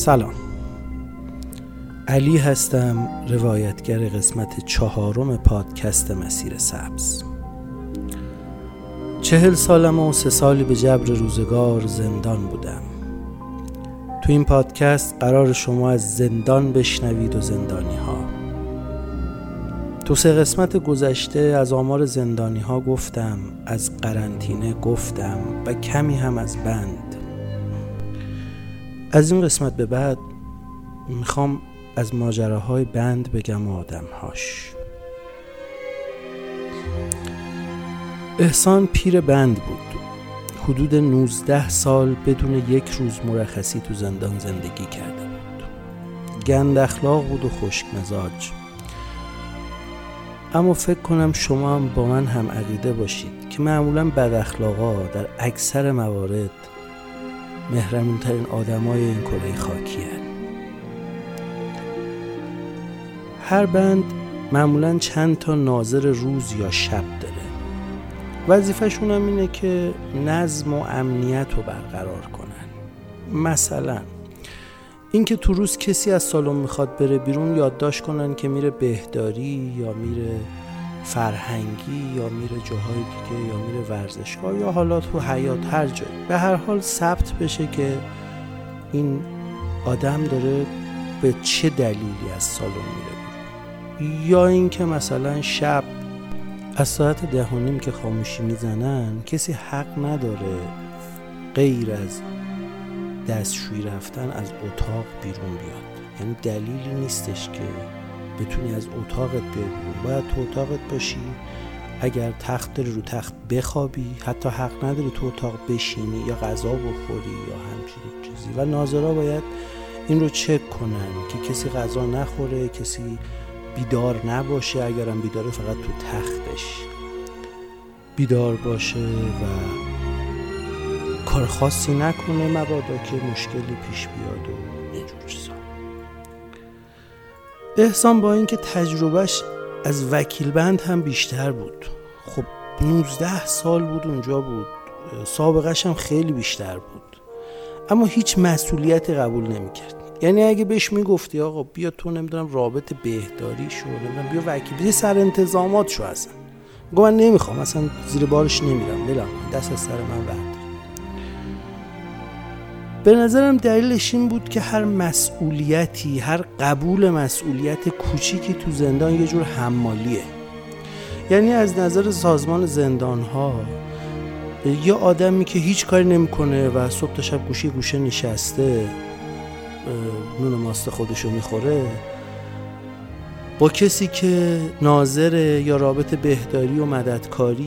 سلام. علی هستم روایتگر قسمت چهارم پادکست مسیر سبز. چهل سالم و سه سالی به جبر روزگار زندان بودم. تو این پادکست قرار شما از زندان بشنوید و زندانی ها تو سه قسمت گذشته از آمار زندانی ها گفتم از قرنطینه گفتم و کمی هم از بند. از این قسمت به بعد می‌خوام از ماجراهای بند بگم و آدمهاش. احسان پیر بند بود. حدود 19 سال بدون یک روز مرخصی تو زندان زندگی کرده بود. گند اخلاق بود و خشک مزاج. اما فکر کنم شما هم با من هم عقیده باشید که معمولا بد اخلاقا در اکثر موارد مهرمونترین آدمای این کره خاکی هن. هر بند معمولا چند تا ناظر روز یا شب داره وظیفهشون هم اینه که نظم و امنیت رو برقرار کنن مثلا اینکه تو روز کسی از سالن می‌خواد بره بیرون یادداشت کنن که میره بهداری یا میره فرهنگی یا میره جاهای دیگه یا میره ورزشگاه یا حالا تو حیات هر جایی. به هر حال ثبت بشه که این آدم داره به چه دلیلی از سالن میره بیرون. یا اینکه مثلا شب از ساعت ده نیم که خاموشی می‌زنن کسی حق نداره غیر از دستشویی رفتن از اتاق بیرون بیاد. یعنی دلیلی نیستش که بتونی از اتاقت بیای باید تو اتاقت باشی. اگر تخت داری رو تخت بخوابی حتی حق نداری تو اتاق بشینی یا غذا بخوری یا همچین چیزی. و ناظرها باید این رو چک کنن که کسی غذا نخوره کسی بیدار نباشه. اگرم بیداره فقط تو تختش بیدار باشه و کار خاصی نکنه مبادا که مشکلی پیش بیاد و احسان با اینکه تجربهش از وکیل بند هم بیشتر بود. خب 19 سال بود اونجا بود. سابقش هم خیلی بیشتر بود. اما هیچ مسئولیتی قبول نمی‌کرد. یعنی اگه بهش می‌گفتی آقا بیا تو نمی‌دونم رابط بهداری شو نمی‌دونم بیا وکیل بیا سر انتظامات شو اصلا. گفت من نمی‌خوام اصلا زیر بارش نمیرم. بلم دست از سر من برد به نظرم دلیلش این بود که هر مسئولیتی هر قبول مسئولیت کوچیکی تو زندان یه جور حمالیه. یعنی از نظر سازمان زندان ها یه آدمی که هیچ کاری نمی‌کنه و صبح تا شب گوشه گوشه نشسته نون ماست خودشو می‌خوره با کسی که ناظر یا رابط بهداری و مددکاری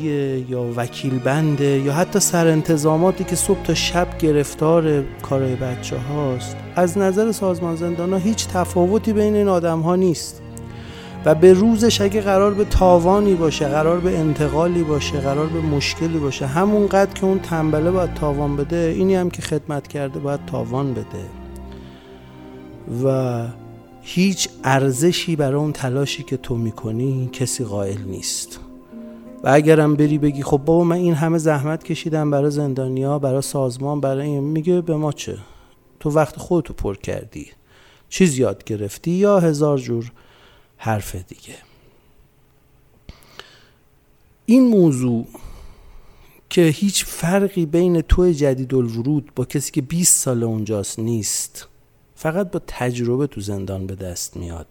یا وکیل بنده یا حتی سر انتظاماتی که صبح تا شب گرفتار کارهای بچه هاست از نظر سازمان زندان ها هیچ تفاوتی بین این آدم ها نیست. و به روزش اگه قرار به تاوانی باشه قرار به انتقالی باشه قرار به مشکلی باشه همونقدر که اون تنبله باید تاوان بده اینی هم که خدمت کرده باید تاوان بده. و هیچ ارزشی برای اون تلاشی که تو می‌کنی کسی قائل نیست. و اگرم بری بگی خب بابا من این همه زحمت کشیدم برای زندانیا برای سازمان برای این میگه به ما چه؟ تو وقت خودتو پر کردی. چیز یاد گرفتی یا هزار جور حرف دیگه. این موضوع که هیچ فرقی بین تو جدید الورود با کسی که 20 سال اونجاست نیست. فقط با تجربه تو زندان به دست میاد.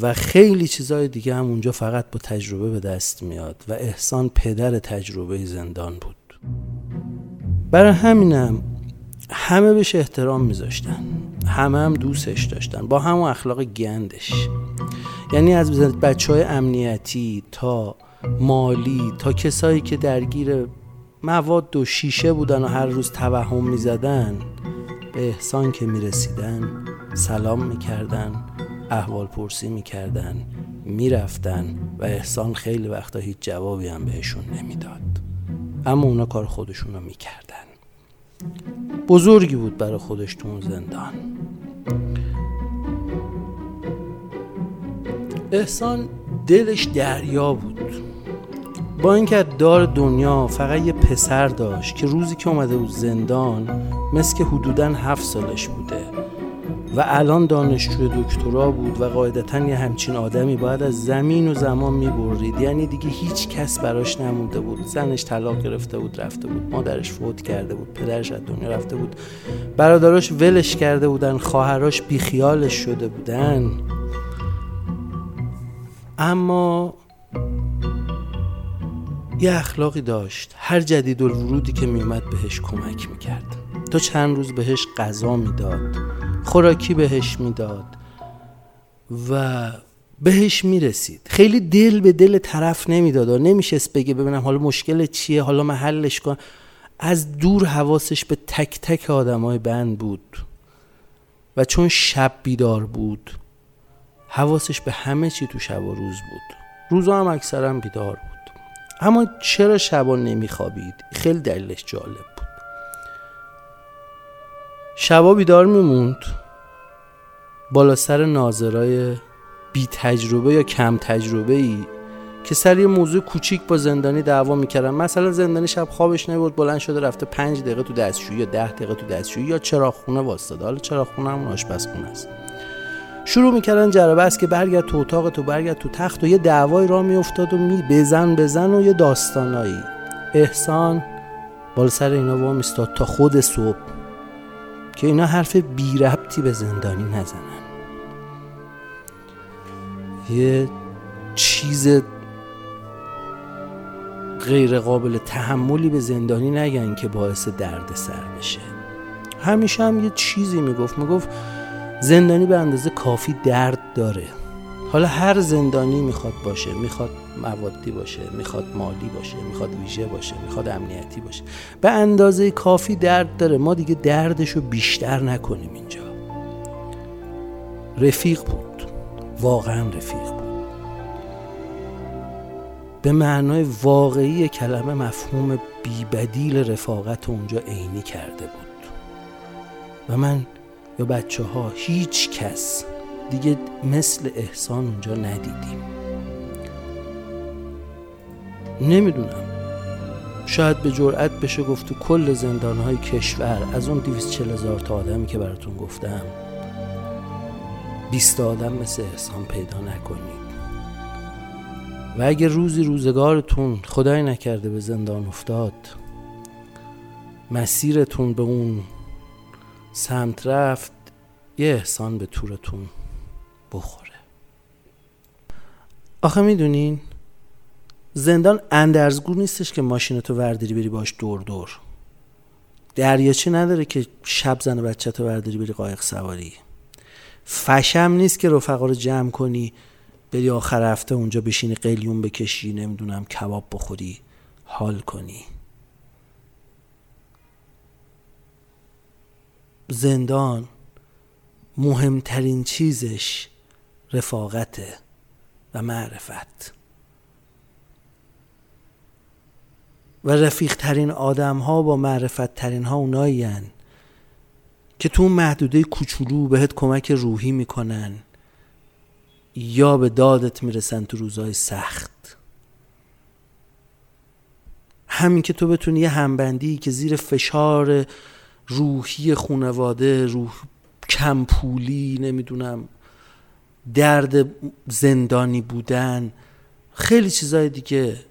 و خیلی چیزای دیگه هم اونجا فقط با تجربه به دست میاد و احسان پدر تجربه زندان بود. برای همینم همه بهش احترام میذاشتن. همه هم دوستش داشتن. با همون اخلاق گندش. یعنی از بچه های امنیتی تا مالی تا کسایی که درگیر مواد و شیشه بودن و هر روز توهم می‌زدن به احسان که می‌رسیدن سلام می‌کردن احوال پرسی می‌کردن می‌رفتن و احسان خیلی وقتا هیچ جوابی هم بهشون نمی‌داد. اما اونا کار خودشون رو می‌کردن. بزرگی بود برای خودش تو اون زندان. احسان دلش دریا بود. با اینکه دار دنیا فقط یه پسر داشت که روزی که اومده بود زندان مثل که حدودا هفت سالش بوده. و الان دانشجوی دکترا بود و قاعدتا یه همچین آدمی باید از زمین و زمان می‌برید یعنی دیگه هیچ کس براش نمونده بود. زنش طلاق گرفته بود رفته بود. مادرش فوت کرده بود پدرش از دنیا رفته بود. برادراش ولش کرده بودن خواهراش بیخیالش شده بودن. اما یه اخلاقی داشت. هر جدید الورودی که میومد بهش کمک می‌کرد. تا چند روز بهش غذا می‌داد. خوراکی بهش می‌داد. و بهش می‌رسید. خیلی دل به دل طرف نمی‌داد و نمیشست بگه ببینم حالا مشکل چیه حالا من حلش کنم. از دور حواسش به تک تک آدمای بند بود. و چون شب بیدار بود حواسش به همه چی تو شب و روز بود. روزا هم اکثرا بیدار بود. اما چرا شبا نمیخوابید؟ خیلی دلیلش جالب بود. شبا بیدار میموند. بالا سر ناظرای بی تجربه یا کم تجربه ای که سر یه موضوع کوچیک با زندانی دعوا می‌کردن. مثلا زندانی شب خوابش نبود بلند شده رفته پنج دقیقه تو دستشویی یا ده دقیقه تو دستشویی یا چراغ خونه واسطه. حالا چراغ خونه همون آشپزخونه است. شروع می‌کردن جربه است که برگرد تو اتاق تو برگرد تو تخت و یه دعوای را میافتاد و می بزن بزن و یه داستانایی. احسان بالا سر اینا وام استاد تا خود صبح که اینا حرف بی ربطی به زندانی نزنن. یه چیز غیر قابل تحملی به زندانی نگن که باعث درد سر بشه. همیشه هم یه چیزی می‌گفت. می‌گفت زندانی به اندازه کافی درد داره. حالا هر زندانی می‌خواد باشه می‌خواد موادی باشه می‌خواد مالی باشه می‌خواد ویژه باشه می‌خواد امنیتی باشه. به اندازه کافی درد داره. ما دیگه دردش رو بیشتر نکنیم اینجا. رفیق بود. واقعا رفیق بود. به معنای واقعی کلمه مفهوم بیبدیل رفاقت اونجا عینی کرده بود. و من یا بچه ها هیچ کس. دیگه مثل احسان اونجا ندیدیم. نمی‌دونم. شاید به جرأت بشه گفت تو کل زندانهای کشور از اون 240 هزار تا آدمی که براتون گفتم 20 آدم مثل احسان پیدا نکنید. و اگه روزی روزگارتون خدای نکرده به زندان افتاد مسیرتون به اون سمت رفت یه احسان به تورتون بخوره. آخه می‌دونین زندان اندرزگو نیستش که ماشینتو ورداری بری باش دور دور. دریاچه نداره که شب زن بچه تو ورداری بری قایق سواری. فشم نیست که رفقا رو جمع کنی بری آخر هفته اونجا بشینی قلیون بکشی نمی‌دونم کباب بخوری حال کنی. زندان مهمترین چیزش رفاقته و معرفت. و رفیق ترین آدم ها با معرفت ترین ها اونایی که تو محدوده کوچولو بهت کمک روحی می‌کنن یا به دادت می‌رسن تو روزهای سخت. همین که تو بتونی یه همبندی که زیر فشار روحی خونواده روح کمپولی نمی‌دونم درد زندانی بودن خیلی چیزای دیگه.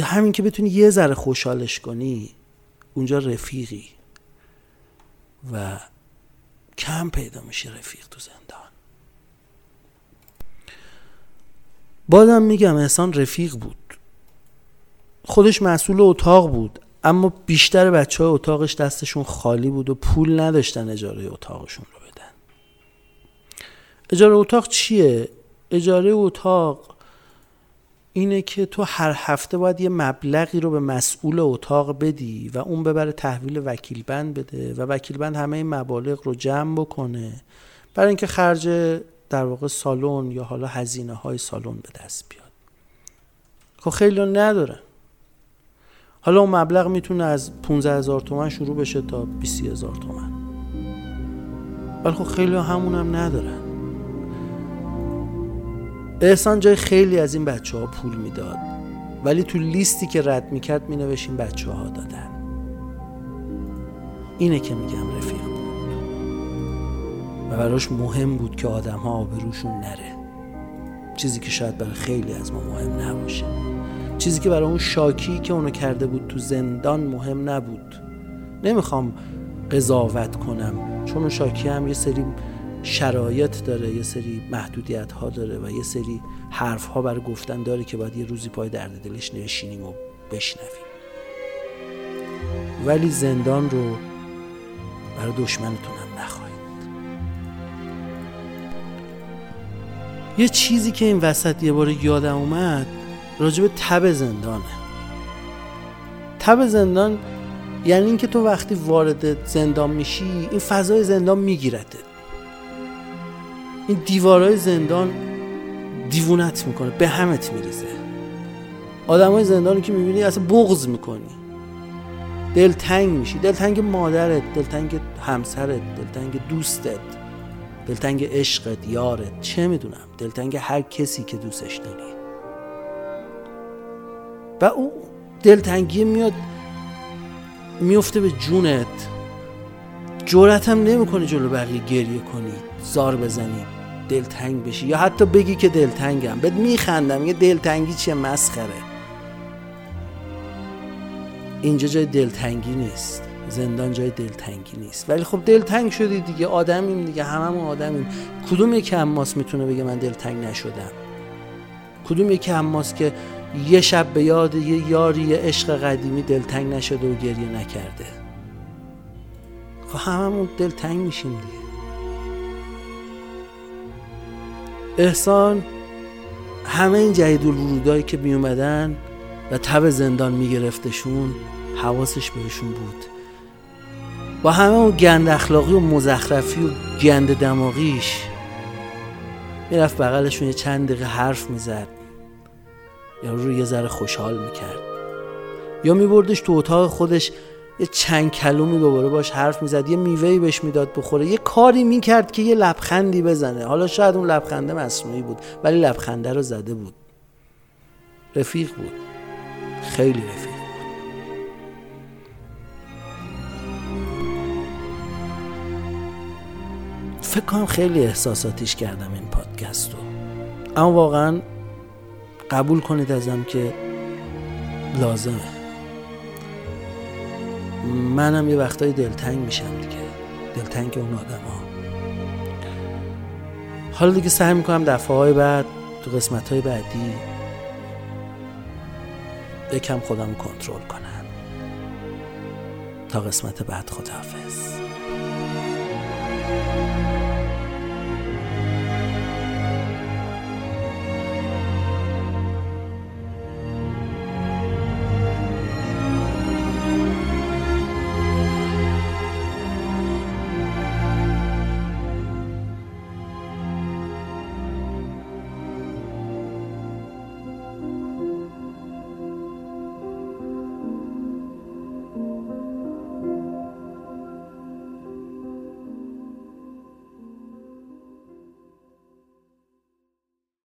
همین که بتونی یه ذره خوشحالش کنی اونجا رفیقی. و کم پیدا میشه رفیق تو زندان. بازم میگم احسان رفیق بود. خودش مسئول اتاق بود. اما بیشتر بچه های اتاقش دستشون خالی بود و پول نداشتن اجاره اتاقشون رو بدن. اجاره اتاق چیه؟ اجاره اتاق اینه که تو هر هفته باید یه مبلغی رو به مسئول اتاق بدی و اون ببره تحویل وکیل بند بده و وکیل بند همه این مبالغ رو جمع بکنه. برای اینکه خرج در واقع سالن یا حالا هزینه های سالن به دست بیاد. خب خیلی ندارن. حالا اون مبلغ می‌تونه از 15 هزار تومن شروع بشه تا 20 هزار تومن. ولی خب خیلی همون هم ندارن. احسان جای خیلی از این بچه ها پول می‌داد. ولی تو لیستی که رد می‌کرد مینوشیم بچه ها دادن. اینه که میگم رفیق بود. و براش مهم بود که آدم ها آبروشون نره. چیزی که شاید برای خیلی از ما مهم نباشه. چیزی که برای اون شاکی که اونو کرده بود تو زندان مهم نبود. نمی‌خوام قضاوت کنم چون اون شاکی هم یه سری شرایط داره یه سری محدودیت ها داره و یه سری حرف ها برای گفتن داره که باید یه روزی پای درد دلش نشینیم و بشنویم. ولی زندان رو برای دشمنتون هم نخواهید. یه چیزی که این وسط یه بار یادم اومد راجب تب زندانه. تب زندان یعنی اینکه تو وقتی وارد زندان میشی این فضای زندان میگیرته این دیوارای زندان دیوونت می‌کنه به همت میریزه. آدمای زندانی که می‌بینی اصلا بغض می‌کنی. دلتنگ میشی. دلتنگ مادرت دلتنگ همسرت دلتنگ دوستت دلتنگ عشقت یارت چه می‌دونم. دلتنگ هر کسی که دوستش داری. و اون دلتنگی میاد میفته به جونت. جورت هم نمی‌کنی جلو بقیه گریه کنی زار بزنی دلتنگ بشی. یا حتی بگی که دلتنگم. بهت میخندم یه دلتنگی چیه مسخره. اینجا جای دلتنگی نیست زندان جای دلتنگی نیست. ولی خب دلتنگ شدی دیگه آدمیم دیگه هممون آدمیم. کدوم یک حماس می‌تونه بگه من دلتنگ نشدم؟ کدوم یک حماس که یه شب به یاد یه یاری یه عشق قدیمی دلتنگ نشده و گریه نکرده. خب هممون دلتنگ میشیم دیگه. احسان همه این جهید ورودایی که می اومدن و تب زندان میگرفتشون حواسش بهشون بود. با همه اون گند اخلاقی و مزخرفی و گند دماغیش می‌رفت بغلشون یه چند دقیقه حرف می‌زد. یا روی یه ذره خوشحال می‌کرد. یا میبردش تو اتاق خودش یه چند کلومی دوباره باش حرف می‌زد یه میوهی بهش می‌داد بخوره یه کاری می‌کرد که یه لبخندی بزنه. حالا شاید اون لبخنده مصنوعی بود ولی لبخنده رو زده بود. رفیق بود. خیلی رفیق بود. فکر کنم خیلی احساساتیش کردم این پادکست رو. اما واقعا قبول کنید ازم که لازمه. منم یه وقتای دلتنگ میشم دیگه. دلتنگ اون آدم ها حالا دیگه سعی می‌کنم دفعه های بعد تو قسمت های بعدی یکم خودم کنترل کنم. تا قسمت بعد خداحافظ.